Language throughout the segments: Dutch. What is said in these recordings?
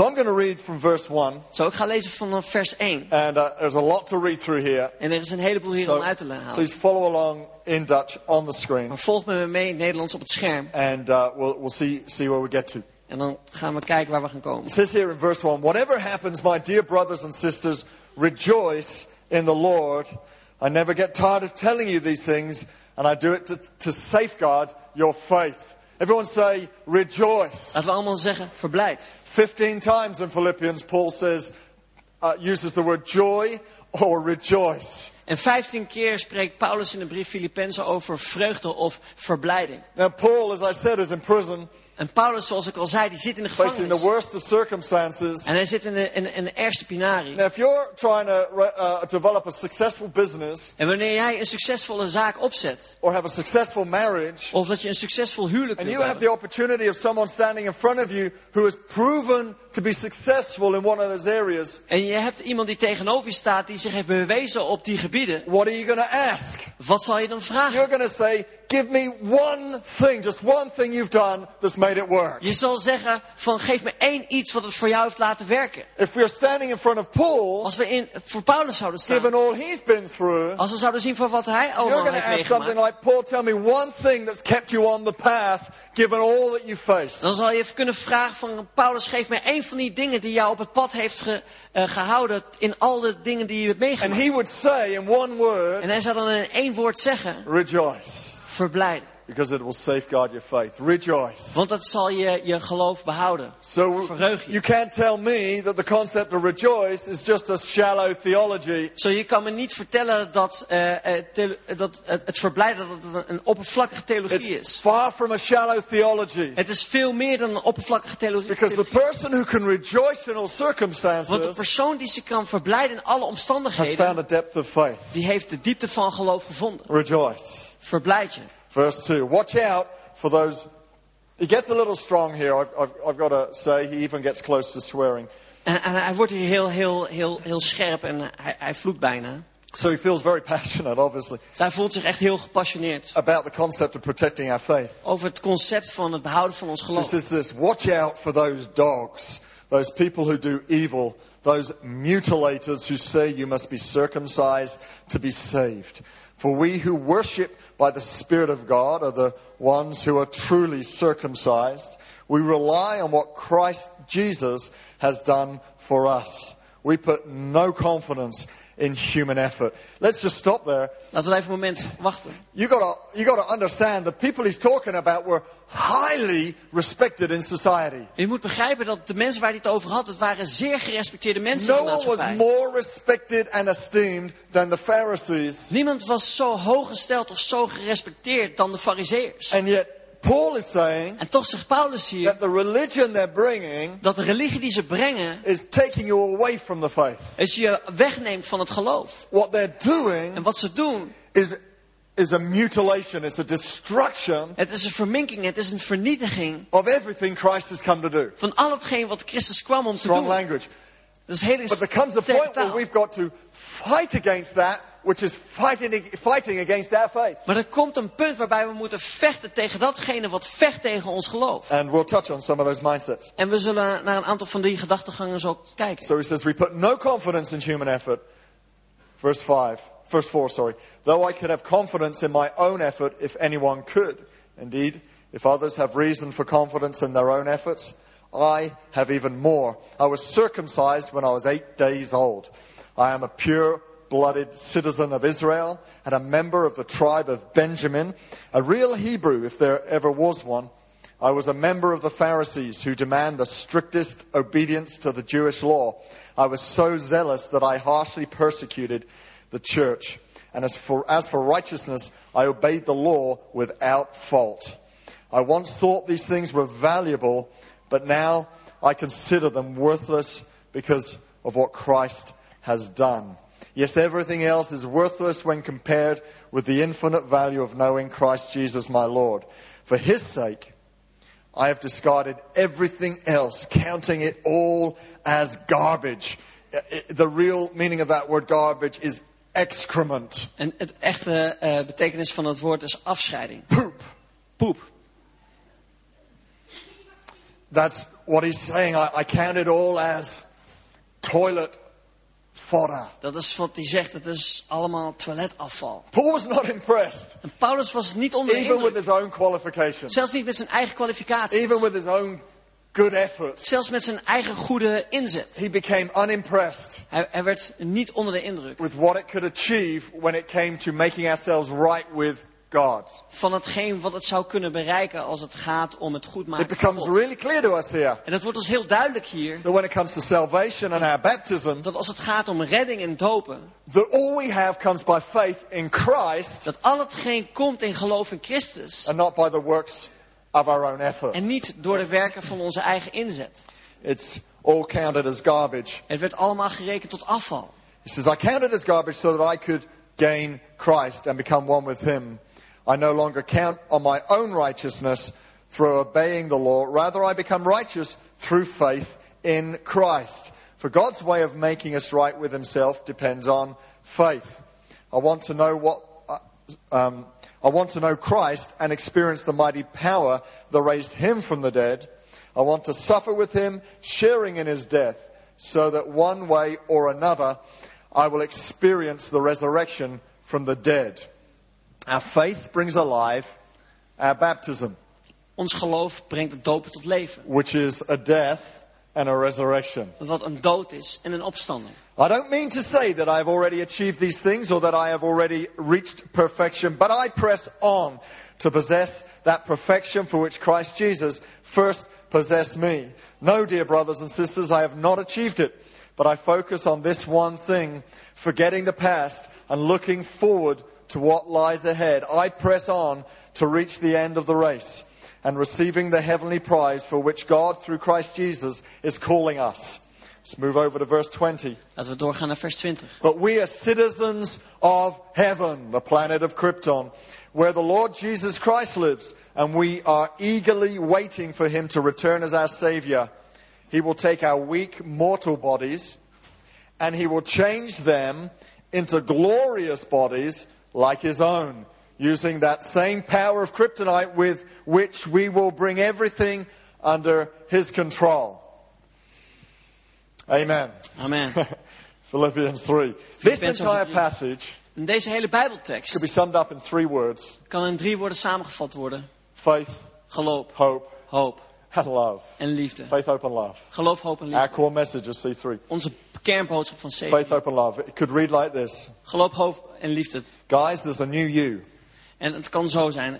So I'm going to read from verse 1, Zo, ik ga lezen vanaf vers 1. and uh, there's a lot to read through here. En er is een heleboel hier So om uit te halen. please follow along in Dutch on the screen, Maar volg me mee in Nederlands op het scherm. and uh, we'll, we'll see, see where we get to. En dan gaan we kijken waar we gaan komen. It says here in verse 1 Whatever happens, my dear brothers and sisters, rejoice in the Lord. I never get tired of telling you these things, and I do it to, to safeguard your faith. Everyone say, rejoice. Laten we allemaal zeggen, verblijd. 15 times in Philippians, Paul says, uh, uses the word joy or rejoice. En 15 keer spreekt Paulus in de brief Filippenzen over vreugde of verblijding. Now, Paul, as I said, is in prison, En Paulus, zoals ik al zei, die zit in de facing the gevangenis. worst of circumstances. En hij zit in de, in, in de ergste pinari. Now, if you're trying to uh, develop a successful business En wanneer jij een succesvolle zaak opzet, or have a successful marriage, of dat je een succesvol huwelijk And you have hebben, the opportunity of someone standing in front of you who has proven to be successful in one of those areas. en je hebt iemand die tegenover je staat die zich heeft bewezen op die gebieden, What are you going to ask? wat zal je dan vragen? You're going to say, Give me one thing, just one thing you've done that's made it work. Je zal zeggen van geef me één iets wat het voor jou heeft laten werken. If we're standing in front of Paul, Als we in, voor Paulus zouden given staan, all he's been through, als we zouden zien van wat hij you're allemaal going to heeft ask something meegemaakt, like, Paul, tell me one thing that's kept you on the path, given all that you faced. dan zal je even kunnen vragen van Paulus geef me één van die dingen die jou op het pad heeft ge- eh, gehouden in al de dingen die je hebt And meegemaakt. he would say in one word, En hij zou dan in één woord zeggen, rejoice, verblijden. Because it will safeguard your faith. Rejoice. Want dat zal je je geloof behouden. So Verheug je. you can't tell me that the concept of rejoice is just a shallow theology. Zo, je kan me niet vertellen dat, eh, eh, the- dat het, het verblijden dat het een oppervlakkige theologie It's is. far from a shallow theology. Het is veel meer dan een oppervlakkige theologie. Because the person who can rejoice in all Want de circumstances persoon die zich kan verblijden in alle has omstandigheden, found a depth of faith. die heeft de diepte van geloof gevonden. Rejoice. Verblijd je. Verse 2. Watch out for those. He gets a little strong here, I've, I've, I've got to say. He even gets close to swearing. En, en hij wordt hier heel, heel, heel, heel scherp en hij, hij vloekt bijna. So he feels very passionate, obviously, Dus hij voelt zich echt heel gepassioneerd about the concept of protecting our faith. over het concept van het behouden van ons So he geloof. says this Watch out for those dogs, those people who do evil, those mutilators who say you must be circumcised to be saved. For we who worship by the Spirit of God are the ones who are truly circumcised. We rely on what Christ Jesus has done for us. We put no confidence in human effort. Let's just stop there. Laten we even een moment wachten. You gotta, you gotta understand the people he's talking about were highly respected in society. Je moet begrijpen dat de mensen waar hij het over had, het waren zeer gerespecteerde mensen No in de one was maatschappij. more respected and esteemed than the Pharisees. Niemand was zo hoog gesteld of zo gerespecteerd dan de fariseërs. And yet, Paul is saying En toch zegt Paulus hier that the religion they're bringing dat de religie die ze brengen, is taking you away from the faith. is je wegneemt van het geloof. What they're doing En wat ze doen, is, is a mutilation, it's a destruction het is een verminking, het is een vernietiging of everything Christ has come to do. van al hetgeen wat Christus kwam om te Strong doen. language. Dat is hele But there comes a point where we've got to fight against that, which is fighting, fighting against our faith. Maar er komt een punt waarbij we moeten vechten tegen datgene wat vecht tegen ons geloof. And we'll touch on some of those mindsets. En we zullen naar een aantal van die gedachtegangen zo kijken. So he says, We put no confidence in human effort. Verse 5, verse 4, sorry. Though I could have confidence in my own effort if anyone could. Indeed, if others have reason for confidence in their own efforts, I have even more. I was circumcised when I was eight days old. I am a pure blooded citizen of Israel and a member of the tribe of Benjamin, a real Hebrew if there ever was one. I was a member of the Pharisees who demand the strictest obedience to the Jewish law. I was so zealous that I harshly persecuted the church. And as for, as for righteousness, I obeyed the law without fault. I once thought these things were valuable, but now I consider them worthless because of what Christ has done. Yes, everything else is worthless when compared with the infinite value of knowing Christ Jesus my Lord. For his sake, I have discarded everything else, counting it all as garbage. The real meaning of that word garbage is excrement. En het echte eh, betekenis van het woord is afscheiding. Poop. Poep. That's what he's saying. I, I count it all as toilet fodder. Dat is wat hij zegt, het is allemaal toiletafval. Paul was not impressed, En Paulus was niet onder de even with indruk. his own qualifications, Zelfs niet met zijn eigen kwalificaties. even with his own good effort. Zelfs met zijn eigen goede inzet. He became unimpressed Hij, hij werd niet onder de indruk with what it could achieve when it came to making ourselves right with God. van hetgeen wat het zou kunnen bereiken als het gaat om het goed It maken van becomes God. really clear to us here En dat wordt ons heel duidelijk hier. that when it comes to salvation and our baptism, Dat als het gaat om redding en dopen. that all we have comes by faith in Christ Dat al hetgeen komt in geloof in Christus. and not by the works of our own effort. En niet door de werken van onze eigen inzet. It's all counted as garbage. Het werd allemaal gerekend tot afval. He says, I counted as garbage so that I could gain Christ and become one with Him. I no longer count on my own righteousness through obeying the law. Rather, I become righteous through faith in Christ. For God's way of making us right with Himself depends on faith. I want to know what. uh, Um, I want to know Christ and experience the mighty power that raised him from the dead. I want to suffer with him, sharing in his death, so that one way or another I will experience the resurrection from the dead. Our faith brings alive our baptism, Ons geloof brengt het dopen tot leven. which is a death and a resurrection. Wat een dood is en een opstanding. I don't mean to say that I've already achieved these things or that I have already reached perfection, but I press on to possess that perfection for which Christ Jesus first possessed me. No, dear brothers and sisters, I have not achieved it, but I focus on this one thing, forgetting the past and looking forward to what lies ahead. I press on to reach the end of the race and receiving the heavenly prize for which God, through Christ Jesus, is calling us. Let's move over to verse 20. Laten we doorgaan naar vers 20. But we are citizens of heaven, the planet of Krypton, where the Lord Jesus Christ lives, and we are eagerly waiting for him to return as our Savior. He will take our weak mortal bodies and he will change them into glorious bodies like his own, using that same power of kryptonite with which we will bring everything under his control. Amen. Amen. Philippians 3. This entire passage deze hele Bijbeltekst could be summed up in three words kan in drie woorden samengevat worden. faith, Geloof, hope, hoop and love. en liefde. Faith, hope, and love. Geloof, hoop en Our liefde. core message is C3. Onze kernboodschap van Faith, 7. hope, and love. It could read like this Geloof, hoop en liefde. Guys, there's a new you, En het kan zo zijn.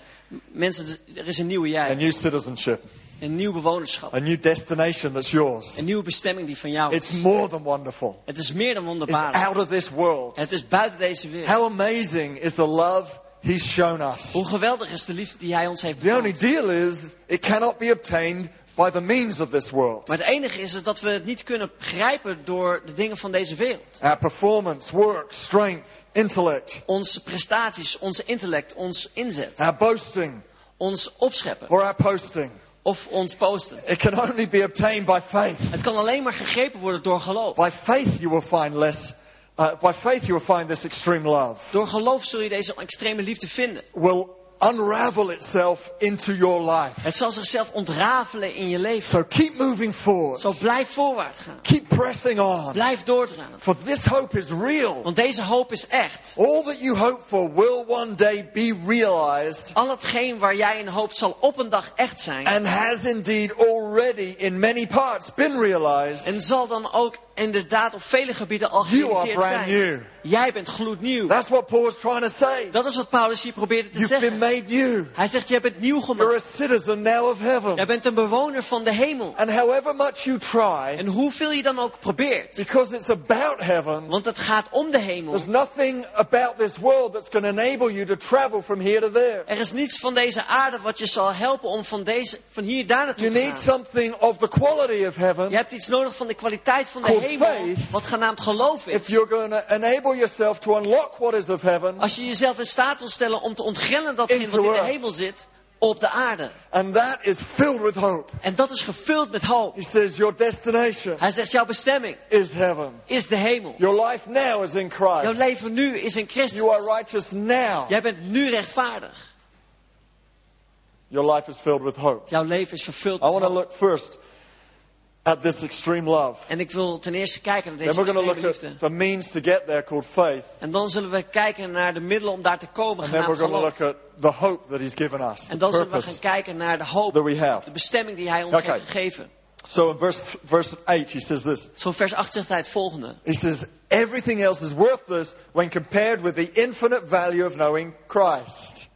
Mensen, er is een nieuwe a jij. new citizenship, Een nieuw bewonerschap. a new destination that's yours. Een nieuwe bestemming die van jou It's is. more than wonderful. Het is meer dan It's wonderbaarlijk. out of this world. Het is buiten deze wereld. How amazing is the love he's shown us? Hoe geweldig is de liefde die hij ons heeft The only betoond. deal is it cannot be obtained by the means of this world. Maar het enige is, is dat we het niet kunnen begrijpen door de dingen van deze wereld. Our performance, work, strength, intellect, Onze prestaties, onze intellect, ons inzet, our boasting, ons opscheppen or our posting. of ons posten. It can only be obtained by faith. Het kan alleen maar gegrepen worden door geloof. By faith, you will find less. Uh, by faith, you will find this extreme love Door geloof zul je deze extreme liefde vinden. will unravel itself into your life. Het zal zichzelf ontrafelen in je leven. So keep moving forward. Zo blijf voorwaarts gaan. Keep pressing on. Blijf doorgaan. For this hope is real. Want deze hoop is echt. All that you hope for will one day be realized Al hetgeen waar jij in hoopt zal op een dag echt zijn. and has indeed already in many parts been realized. En zal dan ook inderdaad op vele gebieden al You gerealiseerd zijn. Jij bent gloednieuw. That's what Paul is trying to say. Dat is wat Paulus hier probeerde te You've been zeggen. made new. Hij zegt, jij bent nieuw You're a gemaakt. citizen now of heaven. Jij bent een bewoner van de hemel. And however much you try, En hoeveel je dan ook probeert. because it's about heaven, Want het gaat om de hemel. there's nothing about this world that's going to enable you to travel from here to there. Er is niets van deze aarde wat je zal helpen om van, deze, van hier daar naartoe You te need gaan. something of the quality of Je heaven hebt iets nodig van de kwaliteit van de Called hemel. Wat genaamd geloof if is. you're going to enable yourself to unlock what is of heaven. Als je jezelf in staat wil stellen om te ontgrendelen datgene wat in de hemel zit. Op de aarde. And that is filled with hope. En dat is gevuld met hoop. He says your destination Hij zegt, jouw bestemming is heaven. is de hemel. Your life now is in Jouw Christ. leven nu is in Christus. You are righteous now. Jij bent nu rechtvaardig. Your life is filled with hope. Jouw leven is vervuld I met want to look first at this extreme love. En ik wil ten eerste kijken naar Then deze we're going to extreme look liefde. at the means to get there called faith. En dan zullen we kijken naar de middelen om daar te komen, And then we're going to look at the hope that He's given us, En dan zullen we gaan kijken naar de hoop, that we have. de bestemming die hij ons heeft gegeven. So in verse, verse 8, he says this. Zo vers 8 zegt hij het volgende. He says, Everything else is worthless when compared with the infinite value of knowing Christ.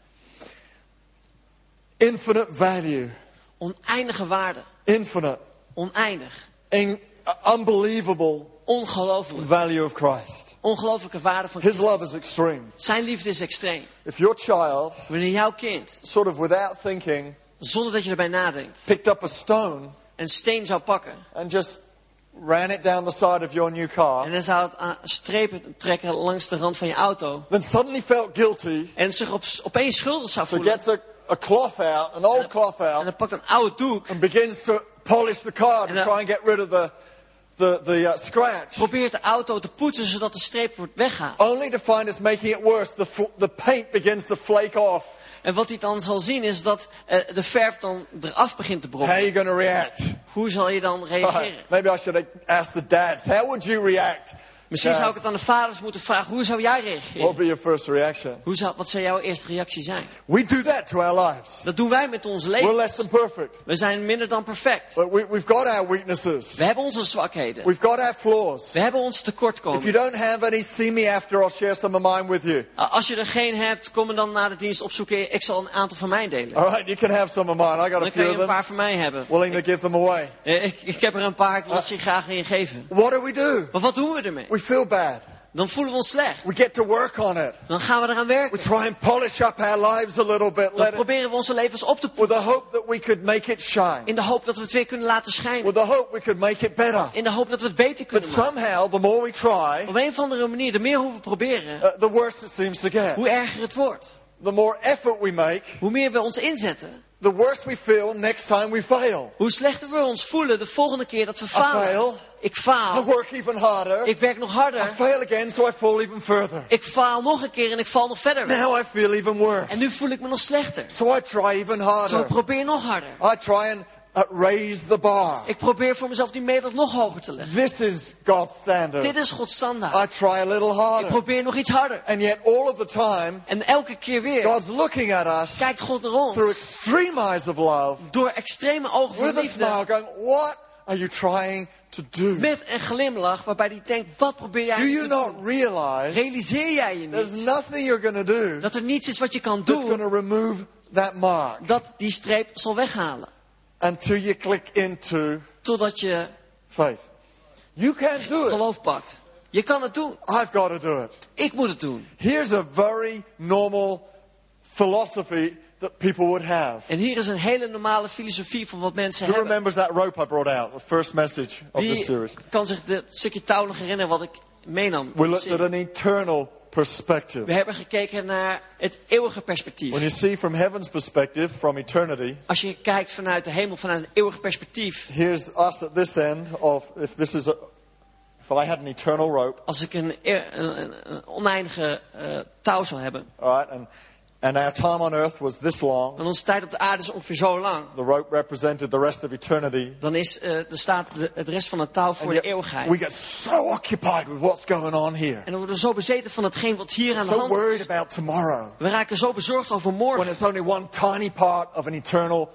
Infinite value. Oneindige waarde. Infinite. Oneindig. In, unbelievable Ongelooflijk. value of Christ. Ongelooflijke waarde van His love is extreme. Zijn liefde is extreem. If your child, Wanneer jouw kind, sort of without thinking, zonder dat je erbij nadenkt, picked up a stone een steen zou pakken. and just ran it down the side of your new En car, dan zou het aan strepen trekken langs de rand van je auto. then suddenly felt guilty, En zich op, opeens schuldig zou so voelen. gets a, a cloth out, an old cloth En out, dan pakt een oude doek. and begins to polish the car to try and get rid of the, the, the uh, scratch. Probeert de auto te poetsen zodat de streep wordt weggaat. Only to find it's making it worse. The, the paint begins to flake off. En wat hij dan zal zien is dat eh, de verf dan eraf begint te How are brokken. you going to react? Hoe zal je dan reageren? Right. Maybe I should ask the dads. How would you react? Misschien zou ik het aan de vaders moeten vragen. Hoe zou jij What would reageren? be your first reaction? Hoe zou, wat zou jouw eerste reactie zijn? We do that to our lives. Dat doen wij met ons We're leven. less than perfect. We zijn minder dan perfect. But we, we've got our weaknesses. We hebben onze zwakheden. We've got our flaws. We hebben onze If you tekortkomingen. don't have any, see me after. I'll share some of mine with you. Als je er geen hebt, kom me dan na de dienst opzoeken. Ik zal een aantal van mij delen. All right, you can have some of mine. I got a Dan kan few je of een them. paar van mij hebben. Willing to give them away. Eh, Ik, ik heb er een paar, ik wil ze graag aan je geven. What do we do? Maar wat doen we ermee? We feel bad. Dan voelen we ons slecht. We get to work on it. Dan gaan we eraan We werken. try and polish up our lives a little bit. Dan Let proberen we onze levens op te with the poetsen. hope that we could make it shine. In de hoop dat we het weer kunnen laten schijnen. With the hope we could make it better. In de hoop dat we het beter But kunnen maken. somehow, the more we try, Op een of andere manier, de meer hoe we proberen, uh, the worse it seems to get. hoe erger het wordt. The more effort we make, Hoe meer we ons inzetten, the worse we feel next time we fail. hoe slechter we ons voelen de volgende keer dat we falen. Ik I faal. work even harder. Ik werk nog I harder. fail again, so I fall even further. Ik faal nog een keer en ik val nog verder. Now I feel even worse. En nu voel ik me nog slechter. So I try even Zo harder. ik probeer nog harder. I try and uh, raise the bar. Ik probeer voor mezelf die meter nog hoger te leggen. This is God's standard. Dit is Gods I standaard. try a little Ik harder. probeer nog iets harder. And yet, all of the time, En elke keer weer God's looking at us kijkt God naar through ons. extreme eyes of love Door extreme ogen van with a liefde. smile, going, What are you trying to do? Met een glimlach waarbij hij denkt, wat probeer jij Do you te not doen? realize Realiseer jij je there's niet nothing you're do dat er niets is wat je kan doen remove that mark dat die streep zal weghalen. until you click into Totdat je faith? You can't do it. geloof pakt. Je kan het doen. I've got to do it. Ik moet het doen. Here's a very normal philosophy that people would have. En hier is een hele normale filosofie van wat mensen Who hebben. remembers that rope I brought out, the first message of this Wie series? kan zich dit stukje touw nog herinneren wat ik meenam? We looked at an eternal perspective. We hebben gekeken naar het eeuwige perspectief. When you see from heaven's perspective, from eternity, Als je kijkt vanuit de hemel, vanuit een eeuwig perspectief. here's us at this end of if this is a, if I had an eternal rope, Als ik een, een, een- een oneindige eh, touw zou hebben. all right, and and our time on earth was this long. En onze tijd op de aarde is ongeveer zo lang. The rope represented the rest of eternity. Dan is, eh, er staat de, het rest van het touw voor de eeuwigheid. we get so occupied with what's going on here, En dan worden we zo bezeten van hetgeen wat hier aan de so hand is. worried about tomorrow, We raken zo bezorgd over when morgen. it's only one tiny part of an eternal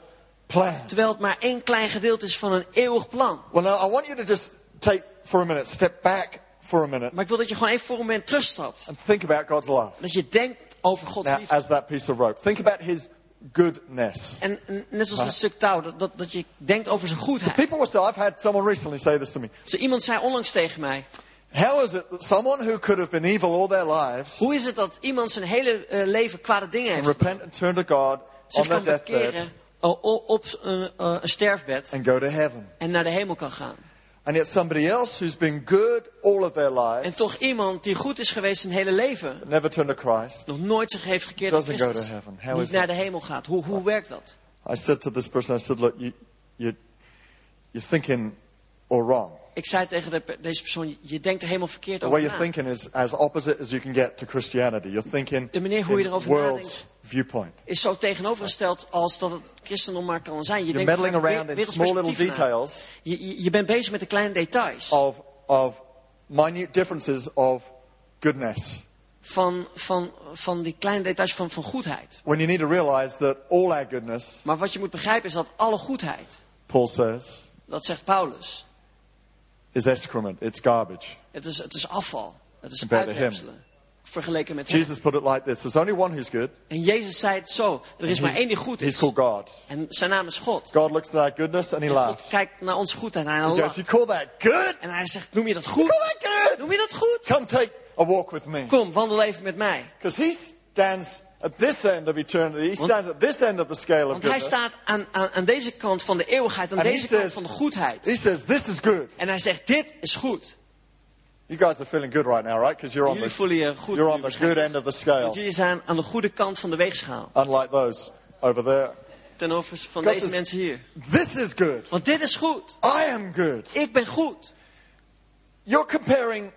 plan. Terwijl het maar één klein gedeelte is van een eeuwig plan. Well, now I want you to just take for a minute, step back for a minute, Maar ik wil dat je gewoon even voor een moment terugstapt. and think about God's love. Dat je denkt over Gods Now, liefde. as that piece of rope, think about His goodness. En, en net zoals een stuk touw, dat, dat, dat je denkt over zijn goedheid. People will say, I've had someone recently say this to me. Zo iemand zei onlangs tegen mij. How is it that someone who could have been evil all their lives Hoe is het dat iemand zijn hele eh, leven kwade dingen heeft repent and turn to God on their deathbed bekeren op een, eh, een sterfbed and go to heaven? en naar de hemel kan gaan. And yet somebody else who's been good all of their En lives, toch iemand die goed is geweest zijn hele leven, never turned to Christ. nog nooit zich heeft gekeerd op Doesn't go to Christus, heaven. How niet is naar that? de hemel gaat. Hoe, hoe werkt dat? I said to this person, I said, look, you, you, you're thinking all wrong. Ik zei tegen de- deze persoon, je denkt er helemaal verkeerd over you're na. thinking is as opposite as you can get to Christianity. You're thinking De manier hoe je erover world's nadenkt. viewpoint. Is zo tegenovergesteld als dat het christendom maar kan zijn. Je You're denkt meddling around in small little details Je, je, je bent bezig met de kleine details. of, of minute differences of goodness. Van, van, van die kleine details van, van goedheid. When you need to realize that all our goodness, Maar wat je moet begrijpen is dat alle goedheid, Paul says, dat zegt Paulus, is excrement. It's garbage. het is, het is afval. Het is uitwerpselen. Vergeleken met hem. Jesus put it like this. There's only one who's good. En Jezus zei het zo. Er is maar he's- één die goed He's is. called God. En zijn naam is God. God looks at our goodness and he laughs. God kijkt naar onze goedheid en hij He goes, lacht. you call that good? En hij zegt, noem je dat You goed? call that good? Noem je dat goed? Come take a walk with me. Kom, wandel even met mij. Because he stands at this end of eternity. He Want- stands at this end of the scale of Want hij goodness. staat aan, aan, aan deze kant van de eeuwigheid, aan And deze kant says- van de goedheid. He says, this is good. En hij zegt, dit is goed. You guys are feeling good right now, right? Because you're on Jullie the, voelen je goed. you're on the good end of the scale. Want jullie zijn aan de goede kant van de weegschaal. Unlike those over there. Ten overstaan van deze mensen hier. This is good. Want dit is goed. I am good. Ik ben goed. You're comparing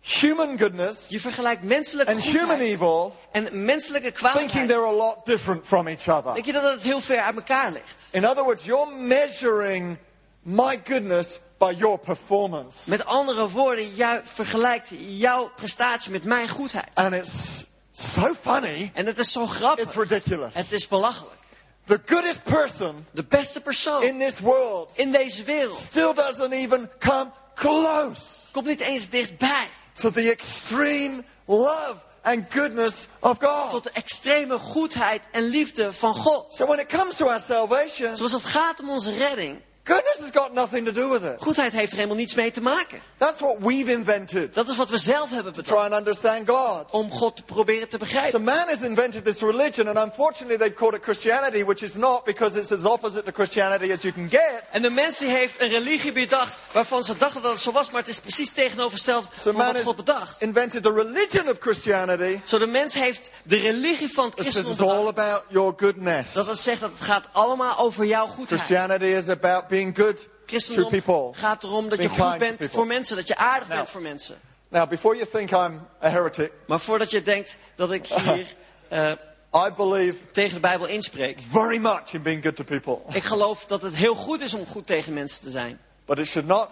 human goodness Je vergelijkt menselijke and human evil, en menselijke thinking kwaadheid. they're a lot different from each other. Denk je dat het heel ver uit elkaar ligt? In other words, you're measuring my goodness by your performance. Met andere woorden, jij vergelijkt jouw prestatie met mijn goedheid. And it's so funny, En het is zo it's grappig. ridiculous. Het is belachelijk. The goodest person De beste persoon in this world in deze wereld still doesn't even come close komt niet eens dichtbij to the extreme love and goodness of God. tot de extreme goedheid en liefde van God. So when it comes to our salvation, Zoals het gaat om onze redding, goodness has got nothing to do with it. goedheid heeft er helemaal niets mee te maken. That's what we've invented Dat is wat we zelf hebben try bedacht. and understand God. Om God te proberen te So begrijpen. man has invented this religion, and unfortunately they've called it Christianity, which is not because it's as opposite to Christianity as you can get. En de mens heeft een religie bedacht waarvan ze dachten dat het zo was, maar het is precies tegenovergesteld So van wat God bedacht. invented the religion of Christianity. Zo de mens heeft de religie van het says it's christendom all about your goodness. Dat het zegt dat het gaat allemaal over jouw goedheid. Christianity is about being good to people. gaat erom dat je Being goed bent voor mensen, dat je aardig bent voor mensen. Now, before you think I'm a heretic, Maar voordat je denkt dat ik hier eh, I believe tegen de Bijbel inspreek. very much in being good to people. Ik geloof dat het heel goed is om goed tegen mensen te zijn. But it should not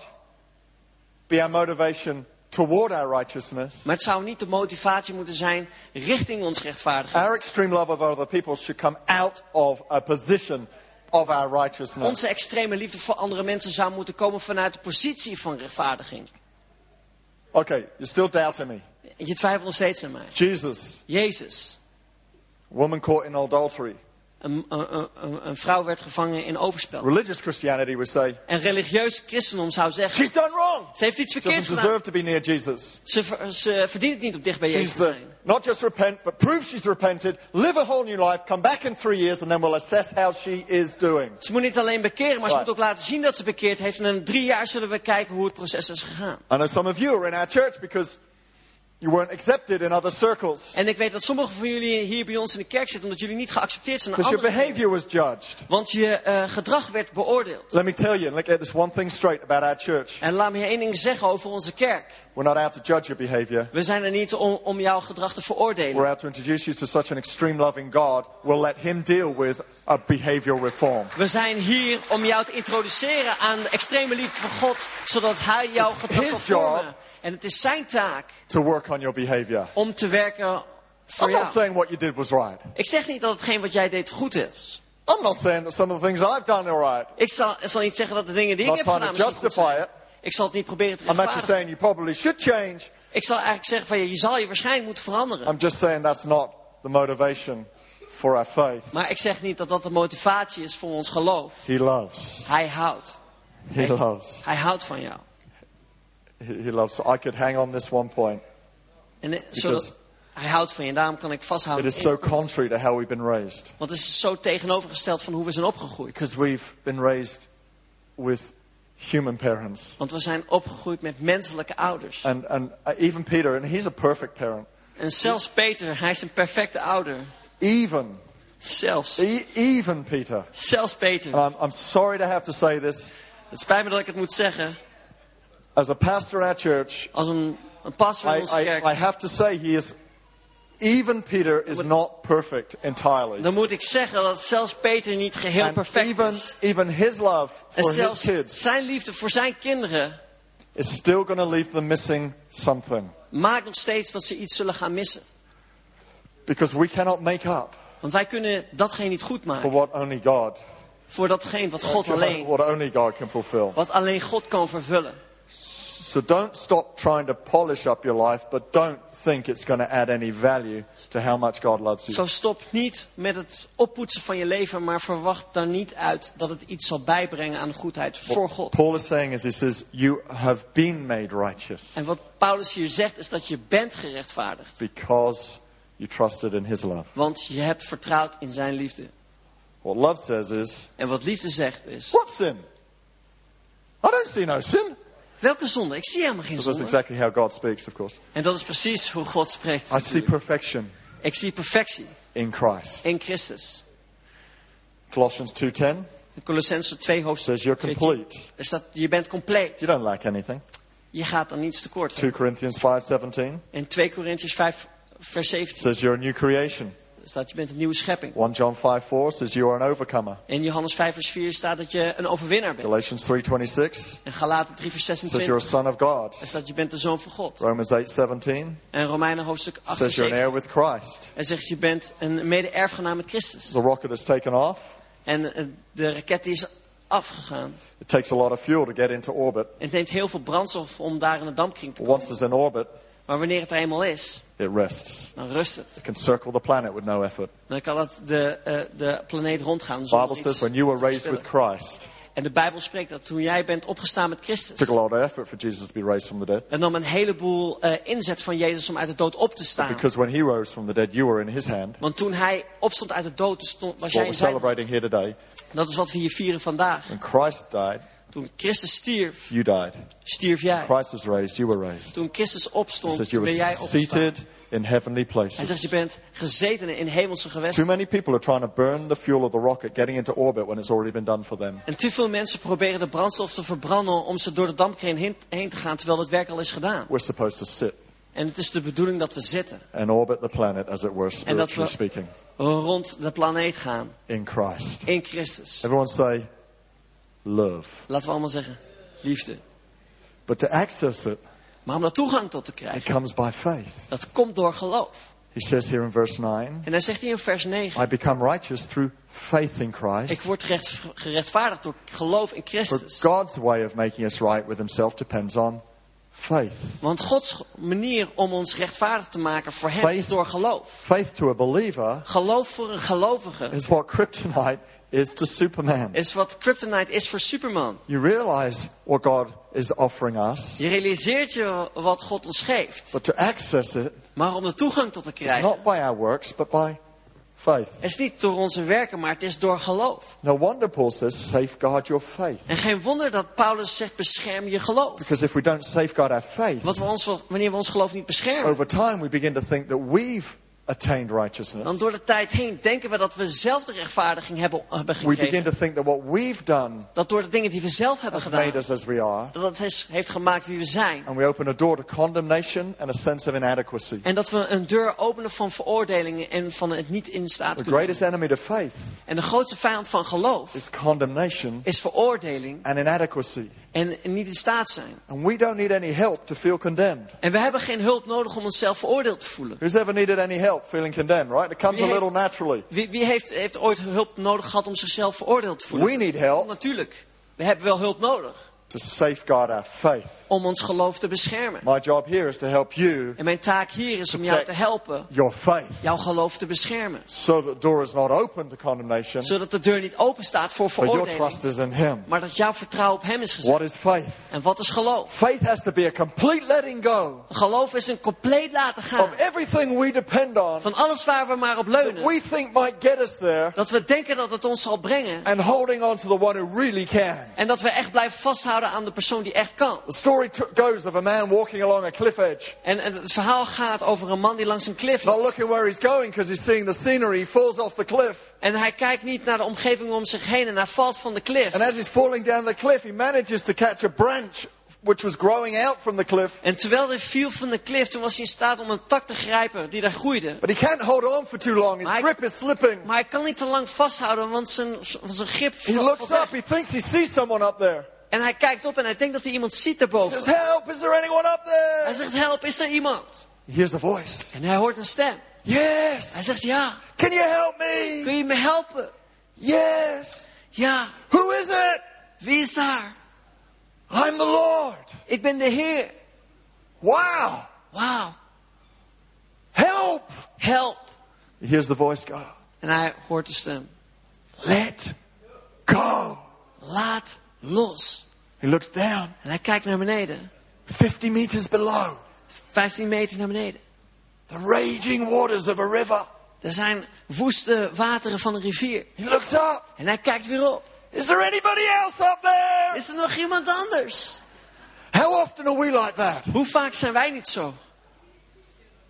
be our motivation toward our righteousness. Maar het zou niet de motivatie moeten zijn richting ons rechtvaardiging. Our extreme love of other people should come out of a position of our righteousness. Onze extreme liefde voor andere mensen zou moeten komen vanuit de positie van rechtvaardiging. Okay, you're still doubting me. Je twijfelt nog steeds aan mij. Jesus, Jezus, woman caught in adultery. Een, een, een, vrouw werd gevangen in overspel. Religious Christianity would say, En religieus christendom zou zeggen, she's done wrong. ze heeft iets verkeerds doesn't gedaan. to be near Jesus. Ze, ver- ze verdient het niet om dicht bij She's Jezus te zijn. not just repent, but prove she's repented, live a whole new life, come back in three years, and then we'll assess how she is doing. Ze moet niet alleen bekeren, maar ze Right. moet ook laten zien dat ze bekeerd heeft. En in drie jaar zullen we kijken hoe het proces is gegaan. I know some of you are in our church because you weren't accepted in other circles. En ik weet dat sommigen van jullie hier bij ons in de kerk zitten omdat jullie niet geaccepteerd zijn. Because your behavior was judged. Want je eh, gedrag werd beoordeeld. Let me tell you, and get this one thing straight about our church. En laat me je één ding zeggen over onze kerk. We're not out to judge your behavior. We zijn er niet om, om jouw gedrag te We're veroordelen. out to introduce you to such an extreme loving God. We'll let Him deal with a behavioral reform. We zijn hier om jou te introduceren aan de extreme liefde van God. Zodat hij jouw It's gedrag zal vormen. En het is zijn taak To work on your behavior. om te werken voor I'm not jou. saying what you did was right. Ik zeg niet dat hetgeen wat jij deed goed is. I'm not saying that some of the things I've done are right. Ik zal, ik zal niet zeggen dat de dingen die ik Not heb gedaan misschien goed zijn. it. Ik zal het niet proberen te I'm actually rechtvaardigen. saying you probably should change. Ik zal eigenlijk zeggen van je, je zal je waarschijnlijk moeten veranderen. I'm just saying that's not the motivation for our faith. Maar ik zeg niet dat dat de motivatie is voor ons geloof. He loves. Hij houdt. He loves. Hij houdt van jou. He, he loves. So I could hang on this one point. En zodat, hij houdt van je. Daarom kan ik It vasthouden. is so contrary to how we've been raised. Want het is zo tegenovergesteld van hoe we zijn opgegroeid. Because we've been raised with human parents. Want we zijn opgegroeid met menselijke ouders. And, and uh, even Peter, and he's a perfect parent. En zelfs Peter, hij is een perfecte ouder. Even, Zelfs. e- even Peter. Zelfs Peter. And I'm, I'm sorry to have to say this. Het spijt me dat ik het moet zeggen. As a pastor our church, Als een, een pastor in I, onze I, kerk. I have to say he is, even Peter is not perfect entirely. dan moet ik zeggen dat zelfs Peter niet geheel And perfect even, is. even his love En for his zelfs kids zijn liefde voor zijn kinderen is still going to leave them missing something. maakt nog steeds dat ze iets zullen gaan missen. Because we cannot make up Want wij kunnen datgene niet goed for maken. what only God, Voor datgene wat God alleen, what only God can fulfill. wat alleen God kan vervullen. So don't stop trying to polish up your life, but don't think it's going to add any value to how much God loves you. Zo stop niet met het oppoetsen van je leven, maar verwacht daar niet uit dat het iets zal bijbrengen aan de goedheid voor God. Paul is saying is he says, you have been made righteous En wat Paulus hier zegt is dat je bent gerechtvaardigd. because you trusted in his love. Want je hebt vertrouwd in zijn liefde. What love says is, En wat liefde zegt is, what sin? I don't see no sin. Welke zonde? Ik zie helemaal geen Because that's zonde. exactly how God speaks, of course. En dat is precies hoe God spreekt. I see perfection Ik zie perfectie in Christ. in Christus. Colossians 2.10 In Colossense 2 hoofdstuk says you're 2, complete. Er staat, je bent compleet. You don't lack anything. Je gaat aan niets tekort. 2 Corinthians 5.17 In 2 Corinthians 5 vers 17 says you're a new creation. Staat je bent een nieuwe schepping. 1 John 5.4 says you are an overcomer. In Johannes 5 vers 4 staat dat je een overwinnaar bent. Galatians 3.26 En Galaten 3 vers says you're a 26 son of God. er staat je bent de zoon van God. Romans 8.17 En Romeinen hoofdstuk 8 vers says you're an heir 17 with Christ. en zegt je bent een mede-erfgenaam met Christus. The rocket has taken off. En eh, de raket is afgegaan. It takes a lot of fuel to get into orbit. En het neemt heel veel brandstof om daar in de dampkring te komen. once it's in orbit, Maar wanneer het er eenmaal is, it rests. dan rust het. It can circle the planet with no effort. Dan kan het de, eh, de planeet rondgaan zonder Bible iets says when you were raised with Christ, En de Bijbel spreekt dat toen jij bent opgestaan met Christus. took a lot of effort for Jesus to be raised from the dead. Het nam een heleboel eh, inzet van Jezus om uit de dood op te staan. Because when he rose from the dead, you were in his hand. Want toen hij opstond uit de dood, toen stond, was jij in zijn here today. Dat is wat we hier vieren vandaag. When Christ died, Toen Christus stierf, you died. stierf jij. Christ was raised, you were raised. Toen Christus opstond, ben jij opgestaan. seated in heavenly Hij places. zegt, je bent gezeten in hemelse Too gewesten. many people are trying to burn the fuel of the rocket, getting into orbit when it's already been done for them. En te veel mensen proberen de brandstof te verbranden om ze door de dampkring heen, heen te gaan, terwijl het werk al is gedaan. We're supposed to sit En het is de bedoeling dat we zitten. and orbit the planet, as it were, En dat spiritually we speaking, rond de planeet gaan. in Christ. In Christus. Everyone say, love. Laten we allemaal zeggen, liefde. But to access it, Maar om daar toegang tot te it krijgen, comes by faith. dat komt door geloof. He says here in verse 9, En dan zegt hij in vers 9. I become righteous through faith in Ik Christ. word gerecht- gerechtvaardigd door geloof in For Christus. God's way of making us right with himself depends on faith. Want Gods manier om ons rechtvaardig te maken voor hem Faith. is door geloof. Faith to a believer Geloof voor een gelovige is what kryptonite is to Superman. is wat kryptonite is voor Superman. You realize what God is offering us, Je realiseert je wat God ons geeft. but to access it Maar om de toegang tot te is krijgen, not by our works, but by faith. is niet door onze werken, maar het is door geloof. No wonder Paul says, safeguard your faith. En geen wonder dat Paulus zegt, bescherm je geloof. Because if we don't safeguard our faith, Want we ons, wanneer we ons geloof niet beschermen, over time we begin to think that we've attained righteousness. dan door de tijd heen denken we dat we zelf de rechtvaardiging hebben, hebben We begin gekregen. to think that what we've done Dat door de dingen die we zelf hebben has made gedaan, us as we are. dat het is- heeft gemaakt wie we zijn. And we open a door to condemnation and a sense of inadequacy. En dat we een deur openen van veroordelingen en van het niet in staat The kunnen greatest zijn. enemy to faith En de grootste vijand van geloof is condemnation is veroordeling and inadequacy. En niet in staat zijn. And we don't need any help to feel condemned. En we hebben geen hulp nodig om onszelf veroordeeld te voelen. Who's ever needed any help feeling condemned, right? It comes a Wie heeft- little naturally. Wie, wie heeft, heeft ooit hulp nodig gehad om zichzelf veroordeeld te voelen? We need help Natuurlijk. We hebben wel hulp nodig to safeguard our faith. om ons geloof te beschermen. My job here is to help you En mijn taak hier is om jou te helpen your faith jouw geloof te beschermen. so that the door is not open to condemnation, Zodat de deur niet open staat voor but your veroordeling. trust is in Him. Maar dat jouw vertrouwen op hem is gezet. What is faith? En wat is geloof? Faith has to be a complete letting go Geloof is een compleet laten gaan. of everything we depend on Van alles waar we maar op that leunen. we think might get us there Dat we denken dat het ons zal brengen. and holding on to the one who really can. En dat we echt blijven vasthouden aan de persoon die echt kan. The story goes of a man walking along a cliff edge, En het verhaal gaat over een man die langs een klif not loopt. looking where he's going because he's seeing the scenery, he falls off the cliff. En hij kijkt niet naar de omgeving om zich heen en hij valt van de klif. And as he's falling down the cliff, he manages to catch a branch which was growing out from the cliff, En terwijl hij viel van de klif, toen was hij in staat om een tak te grijpen die daar groeide. but he can't hold on for too long. His Maar- grip is slipping. Maar hij kan niet te lang vasthouden, want zijn, zijn grip He looks up, he thinks he sees someone up there. En hij kijkt op en hij denkt dat hij iemand ziet He daarboven. says, Help, is there anyone up Hij there? zegt, help, is er iemand? He hears the voice. En hij hoort een stem. Yes. Hij zegt, ja, Can you help me? kun je me helpen? Yes. Ja, Who is it? wie is daar? I'm the Lord. Ik ben de Heer. Wow. Wauw, Help. help. He hears the voice go. En hij hoort de stem. Let go. Laat los. He looks down, En hij kijkt naar beneden. 50 meters below. 15 meter naar beneden. The raging waters of a river. Er zijn woeste wateren van een rivier. He looks up. En hij kijkt weer op. Is there anybody else up there? Is er nog iemand anders? How often are we like that? Hoe vaak zijn wij niet zo?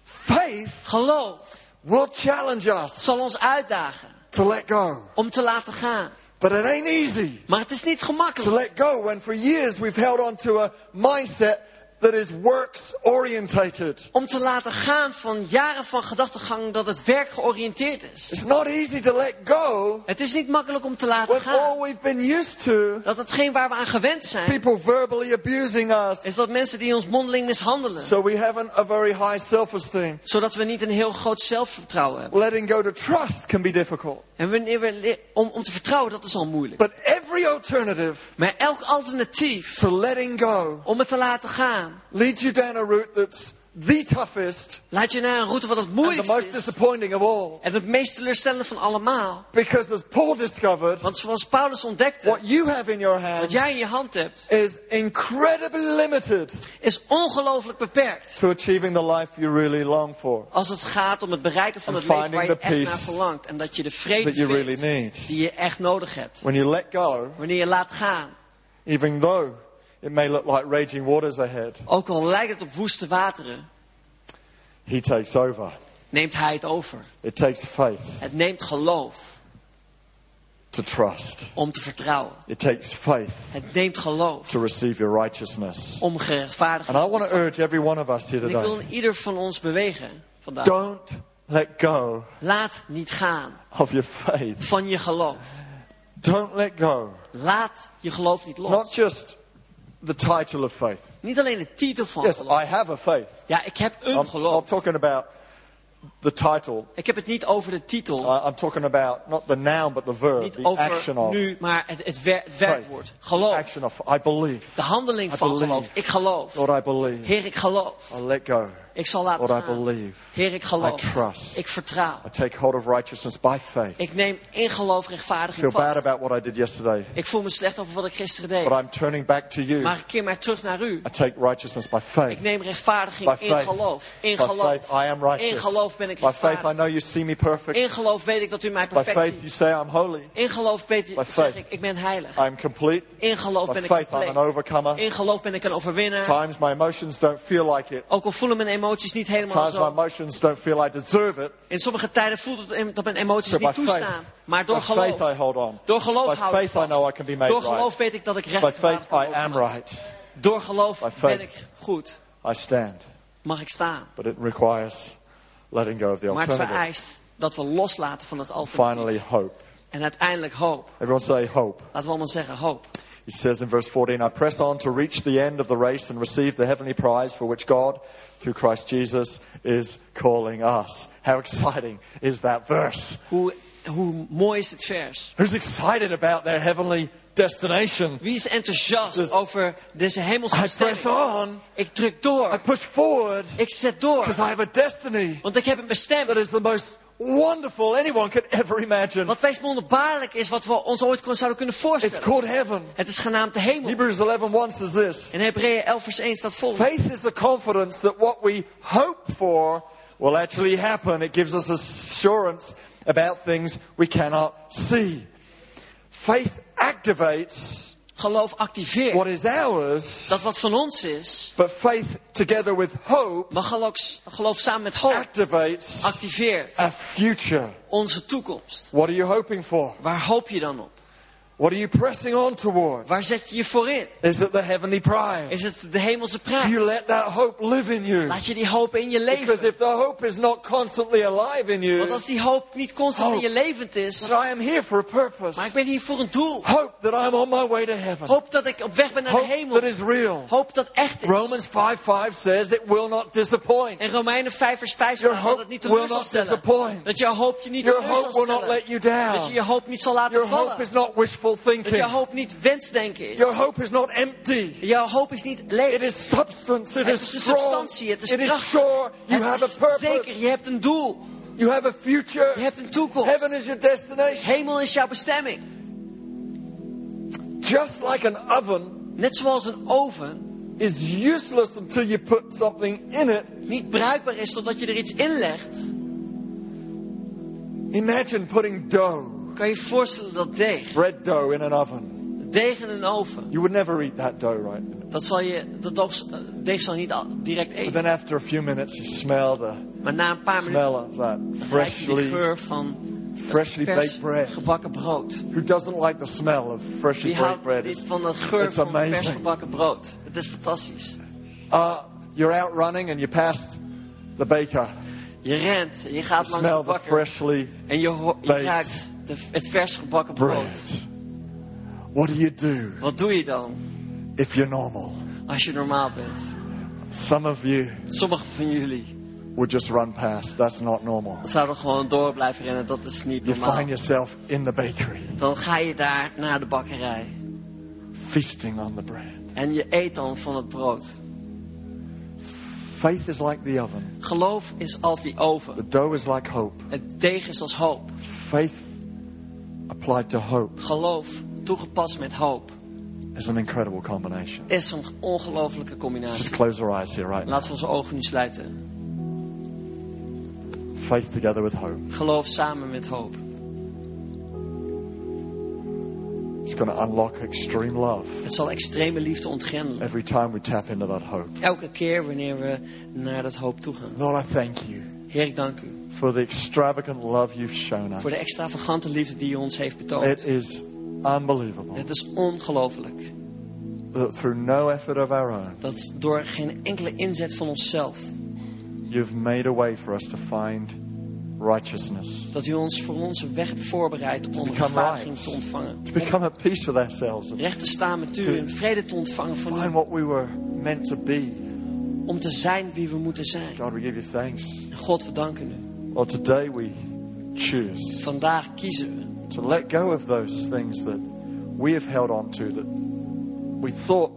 Faith Geloof will challenge us zal ons uitdagen to let go. om te laten gaan. But it ain't easy. Maar het is niet to let go when for years we've held on to a mindset that is works orientated. Om te laten gaan van jaren van gedachtegang dat het werk georiënteerd is. It's not easy to let go Het is niet makkelijk om te laten when all gaan. we've been used to Dat hetgeen waar we aan gewend zijn, people verbally abusing us. is dat mensen die ons mondeling mishandelen. So we haven't a very high self-esteem. Zodat we niet een heel groot zelfvertrouwen hebben. Letting go to trust can be difficult. En wanneer we om, om te vertrouwen, dat is al moeilijk. But every alternative Maar elk alternatief to letting go om het te laten gaan, leads you down a route that's the toughest leidt je naar een route wat het and the most is. disappointing of all. En het meest teleurstellende van allemaal. Because as Paul discovered, Want zoals Paulus ontdekte, what you have in your wat hands jij in je hand hebt, is incredibly limited is ongelooflijk beperkt. to achieving the life you really long for, Als het gaat om het bereiken van And het leven waar je echt naar verlangt. En dat je de vrede really vindt need. die je echt nodig hebt. When you let go, Wanneer je laat gaan. even though it may look like raging waters ahead, Ook al lijkt het op woeste wateren, he takes over. neemt hij het over. It takes faith Het neemt geloof to trust. om te vertrouwen. It takes faith Het neemt geloof to receive your righteousness. om gerechtvaardigd And I te want to worden. urge every one of us here En ik wil today. ieder van ons bewegen vandaag. Don't let go Laat niet gaan of your faith. van je geloof. Don't let go. Laat je geloof niet Not los. just the title of faith. Niet alleen de titel van Yes, geloof. I have a faith. Ja, ik heb I'm, een I'm geloof. talking about the title. Ik heb het niet over de titel. I- I'm talking about not the noun, but the verb, Niet the action over of nu, maar het, het, wer- het werkwoord. Geloof. Action of I believe. De handeling I van believe. geloof. Ik geloof. Lord, I believe. Heer, ik geloof. I let go. Ik zal laten Lord, I gaan. believe. Heer, ik geloof. I trust. Ik vertrouw. I take hold of righteousness by faith. Ik neem in geloof I rechtvaardiging feel bad vast. about what I did yesterday, Ik voel me slecht over wat ik gisteren deed. but I'm turning back to you. Maar ik keer mij terug naar u. I take righteousness by faith. Ik neem rechtvaardiging By in faith. geloof. In By geloof. faith, I am righteous. In geloof ben ik By faith, I rechtvaardig. know you see me perfect. In geloof weet ik dat u mij By perfect faith, you ziet. say I'm holy. In geloof weet By ik, faith. zeg ik, ik ben heilig. I'm complete. In geloof By ben ik faith, I'm an compleet. overcomer. In geloof ben ik een overwinnaar. Times my emotions don't feel like it. Ook al voelen mijn emoties niet helemaal zo. don't feel I deserve it. In sommige tijden voelt het dat mijn emoties by niet faith, toestaan. Maar door by faith I geloof. hold on. Door geloof By houd ik faith I vast. know I can be made Door right. geloof weet ik dat ik By recht faith I am right. Door geloof By ben ik goed. I stand. Mag ik staan. But it requires letting go of the Maar het vereist dat we loslaten van het alternatief. Finally, hope. En uiteindelijk hoop. Everyone say hope. Laten we allemaal zeggen hoop. He says in verse 14, I press on to reach the end of the race and receive the heavenly prize for which God, through Christ Jesus, is calling us. How exciting is that verse? Hoe, hoe mooi is dit vers. Who's excited about their heavenly destination? Wie is enthousiast Dus- over deze hemelse I press on. Ik druk I push forward Ik zet door. because I have a destiny Want ik heb een bestemming. that is the most wonderful anyone could ever imagine. Wat wees wonderbaarlijk is, wat we ons ooit zouden kunnen It's voorstellen. called heaven. Het is genaamd de hemel. Hebrews 11:1 says this. In Hebreeën 11 vers 1 staat vol. Faith is the confidence that what we hope for will actually happen. It gives us assurance about things we cannot see. Faith activates Geloof activeert. what is ours, Dat wat van ons is. but faith together with hope Maar geloof, geloof samen met hoop activeert a future. onze toekomst. What are you hoping for? Waar hoop je dan op? What are you pressing on toward? Waar zet je je voor in? Is it the heavenly prize? Is het de hemelse Do you prijs? let that hope live in you? Laat je die hoop in je Because leven. if the hope is not constantly alive in you, Want als die hoop niet constant in je Hope. levend is, that I am here for a purpose. maar ik ben hier voor een doel. Hope that I'm on my way to heaven. Hoop dat ik op weg ben naar de Hope hemel. that is real. Hoop dat echt is. Romans 5 5 says it will not disappoint. En Romeinen 5 vers 5 Your staat dat hope het niet will teleur zal stellen. disappoint. Dat jouw hoop je niet Your teleur zal hope will not let you down. Dat je je hoop niet zal laten Your hope vallen. is not wishful Dat thinking. jouw hoop niet wensdenken is. Your hope is not empty. Jouw hoop is niet leeg. It is substance. It Het is is een strong. substantie, het is It is sure. You Het have a purpose. zeker, je hebt een doel. You have a future. Je hebt een toekomst. Heaven is your destination. Hemel is jouw bestemming. Just like an oven Net zoals een oven is useless until you put something in it. niet bruikbaar is totdat je er iets in legt. Imagine putting dough, Kan je je voorstellen dat deeg, bread dough, in an oven. deeg in een oven, You would never eat that dough, right? dat zal je, dat deeg, zal je niet direct But eten. then after a few minutes, you smell the Maar na een paar smell minuten of that je freshly. geur van freshly vers baked bread. gebakken brood. Who doesn't like the smell of freshly Wie baked bread? It's, van de geur it's van vers amazing. gebakken brood? Het is fantastisch. Uh, you're out running and you passed the baker. Je rent, je gaat langs Smell de the bakker freshly en je, je ruikt de, het vers gebakken brood. bread. What do you do Wat doe je dan if you're normal? als je normaal bent? Some of you Sommigen van jullie would just run past. That's not normal. zouden gewoon door blijven rennen. Dat is niet You normaal. find yourself in the bakery, Dan ga je daar naar de bakkerij. feasting on the bread. En je eet dan van het brood. Faith is like the oven. Geloof is als die oven. The dough is like hope. Het deeg is als hoop. Faith applied to hope Geloof toegepast met hoop is an incredible combination. is een ongelofelijke Just combinatie. close our eyes here right. Laten we onze ogen nu sluiten. Faith together with hope. Geloof samen met hoop. It's going to unlock extreme love Het zal extreme liefde ontgrendelen. every time we tap into that hope. Elke keer wanneer we naar dat hoop toe gaan. Lord, I thank you Heer, ik dank u for the extravagant love you've shown us. voor de extravagante liefde die u ons heeft It betoond. is unbelievable Het is ongelooflijk that through no effort of our own, dat door geen enkele inzet van onszelf, you've made a way for us to find righteousness, dat u ons voor onze weg hebt voorbereid om rechtvaardiging te ontvangen. to become at peace with ourselves, Recht te staan met u en vrede te ontvangen van find u. what we were meant to be. Om te zijn wie we moeten zijn. God, we give you thanks. God, we danken u. Lord, today we choose Vandaag kiezen we to let go of those things that we have held on to that we thought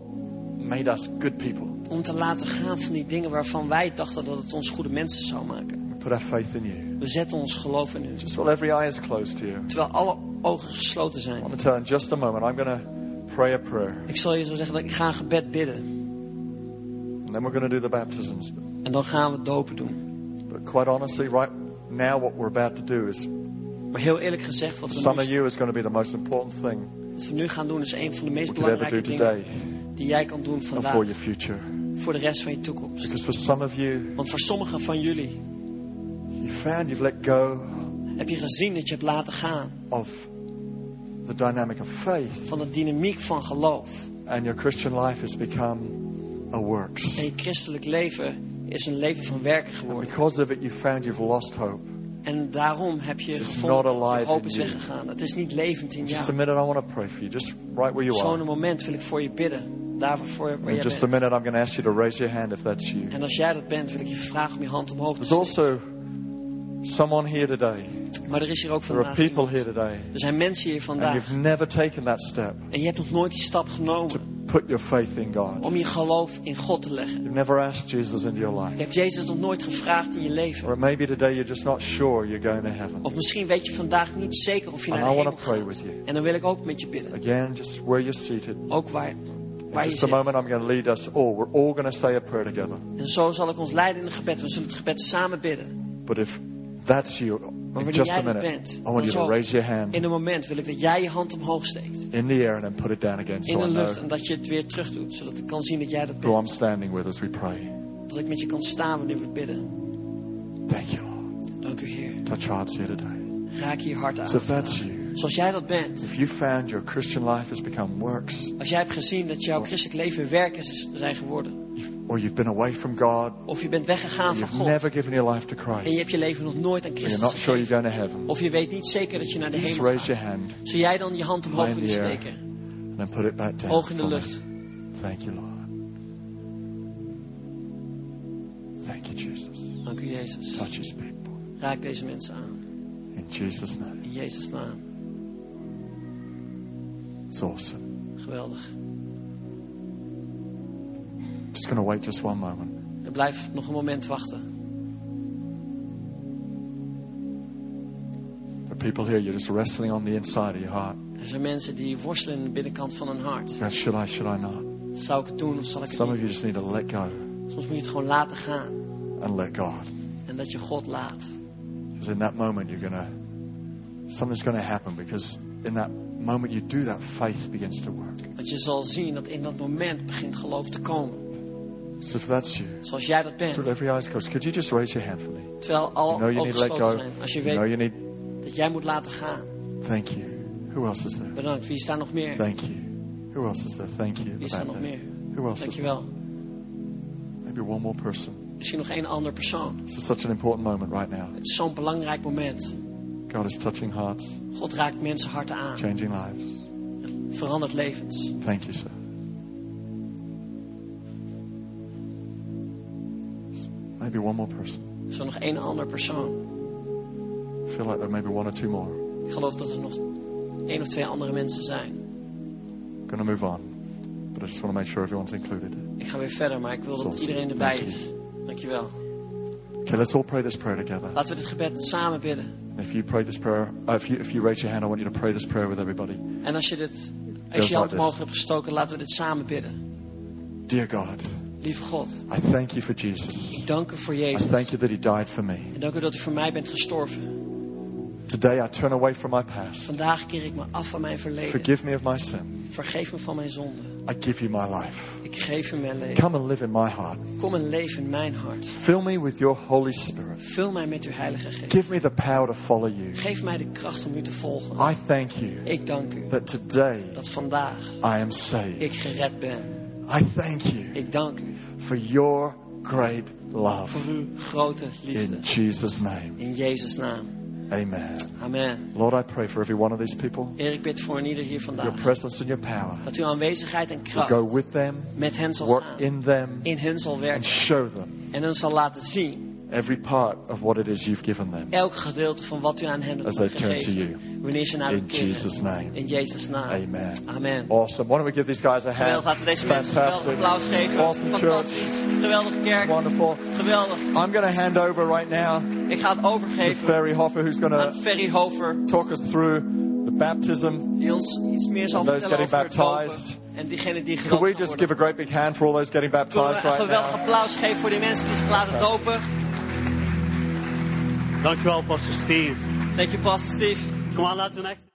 made us good people. om te laten gaan van die dingen waarvan wij dachten dat het ons goede mensen zou maken. We put our faith in you. We zetten ons geloof in u. Just while every eye is closed here, Terwijl alle ogen gesloten I'm zijn. to tell in just a moment, I'm going to pray a prayer. Ik zal je zo zeggen dat ik ga een gebed bidden. And then we're going to do the baptisms. En dan gaan we dopen doen. But quite honestly, right now, what we're about to do is, Maar heel eerlijk gezegd, wat we, some of nu, you, is going to be the most important thing wat we nu gaan doen is een van de meest belangrijke dingen today die jij kan doen and vandaag. for your future. Voor de rest van je toekomst. Because for some of you, Want voor sommigen van jullie you found you've let go heb je gezien dat je hebt laten gaan of the dynamic of faith, van de dynamiek van geloof. and your Christian life has become a works. En je christelijk leven is een leven van werken geworden. Because of it, you found you've lost hope. En daarom heb je gevonden hoop is weggegaan. Het is niet levend in Just a jou. minute, I want to pray for you, just right where you Zo'n are. moment wil ik voor je bidden. Daarvoor waar In just a bent. minute, I'm going to ask you to raise your hand if that's you. En als jij dat bent, wil ik je vragen om je hand omhoog te There's steken. also someone here today. Maar er is hier ook There are vandaag people here today, Er zijn mensen hier and vandaag. you've never taken that step En je hebt nog nooit die stap genomen put your faith in God. om je geloof in God te leggen. You've never asked Jesus into your Je life. hebt Jezus nog nooit gevraagd in je leven. Or maybe today you're just not sure you're going to heaven. Of misschien weet je vandaag niet zeker of je And naar de hemel to pray gaat. with you. En dan wil ik ook met je bidden. Again, just where you're seated. Ook waar, In je just a moment, I'm going to lead us all. We're all going to say a prayer together. En zo zal ik ons leiden in het gebed. We zullen het gebed samen bidden. But if that's you, Maar in wanneer jij minute, bent, I want you to raise your hand In een moment wil ik dat jij je hand omhoog steekt. in the air and then put it down again In so de I lucht. En dat je het weer terug doet. Zodat ik kan zien dat jij dat who I'm bent. standing with as we pray. Dat ik met je kan staan wanneer we bidden. Thank you, Lord. Dank u Heer. Touch hearts here today. Raak hier hart aan. So that's you, Zoals jij dat bent. if you found your Christian life has become works, Als jij hebt gezien dat jouw christelijk leven werken zijn geworden. Or you've been away from God, Of je bent weggegaan van God. never given your life to En Christ, je hebt je leven nog nooit aan Christus not sure you're going to heaven, Of je weet niet zeker dat je naar de just hemel raise your gaat. hand Zou jij dan je hand omhoog willen steken? and then put it back down. Hoog in de me. lucht. Thank you, Lord. Thank you, Jesus. Dank u Jezus. Touch his people. Raak deze mensen aan. In Jesus' name. In Jezus' naam. It's awesome. Geweldig. Just going to wait just one moment. En blijf nog een moment wachten. Are people here, you're just wrestling on the inside of your heart. Er zijn mensen die worstelen in de binnenkant van hun hart. God, should I, should I not? Zou ik het doen of zal ik het Some of niet? you just need to let go Soms moet je het gewoon laten gaan. and let God. En dat je God laat. Because in that moment, you're to, something's to happen because in that moment you do that, faith begins to work. Want je zal zien dat in dat moment begint geloof te komen. So if that's you, Zoals jij dat bent. every eyes closed, could you just raise your hand for me? Terwijl alle You know you ogen need let go. zijn. Als je You know weet you need, dat jij moet laten gaan. thank you. Who else is there? Bedankt. Wie is daar nog meer? Thank you. Who else is there? Thank you. Wie is daar nog there. meer? Who else is there? Dankjewel. Maybe one more person. Misschien nog één andere persoon. This is such an important moment right now. Het is zo'n belangrijk moment. God is touching hearts, God raakt mensen harten aan. changing lives. Verandert levens. Thank you, sir. Maybe one more person. Is er nog één andere persoon? I feel like there may be one or two more. Ik geloof dat er nog één of twee andere mensen zijn. I'm to move on, but I just want to make sure everyone's included. Ik ga weer verder, maar ik wil dat Soms. iedereen erbij Dank je. is. Dankjewel. Okay, let's all pray this prayer together. Laten we dit gebed samen bidden. And if you pray this prayer, uh, if you if you raise your hand, I want you to pray this prayer with everybody. En als je dit, als je je hand like omhoog hebt gestoken, laten we dit samen bidden. Dear God, Lieve God, I thank you for Jesus. ik dank u voor I Jezus. thank you that He died for me. En dank u dat u voor mij bent gestorven. Today I turn away from my past. Vandaag keer ik me af van mijn verleden. Forgive me of my sin. Vergeef me van mijn zonde. I give you my life. Ik geef u mijn leven. Come and live in my heart. Kom en leef in mijn hart. Fill me with your Holy Spirit. Vul mij met uw heilige geest. Give me the power to follow you. Geef mij de kracht om u te volgen. I thank you Ik dank u that today dat vandaag I am saved. ik gered ben. I thank you Ik dank u for your great love. voor uw grote liefde. In Jesus' name. In Jezus' naam. Amen. Amen. Lord, I pray for every one of these people. Heer, ik bid voor ieder hier Your vandaag. presence and your power Dat uw aanwezigheid en kracht go with them, met hen zal work gaan. in them, In hun zal and werken. show them En hun zal laten zien. Every part of what it is you've given them. Elk gedeelte van wat u aan hen As hebt they turn to gegeven. you. Wanneer ze naar u In keren. Jesus' name. In Jezus' naam. Amen. Amen. Awesome. Why don't we give these guys a hand? Geweldig. Laten we deze mensen een geweldig applaus geven. Awesome church. Geweldige kerk. Wonderful. Geweldig. I'm going to hand over right now Ik ga het to overgeven Ferry Hoffer, who's going aan to Ferry Hover. talk us through the baptism. Die ons iets meer zal vertellen over getting het dopen. baptized. En diegene die gedoopt we just worden. give a great big hand for all those getting baptized right geweldig applaus geven voor die mensen die zich laten dopen. Dankjewel, Pastor Steve. You, Pastor Steve. Kom aan, laten we echt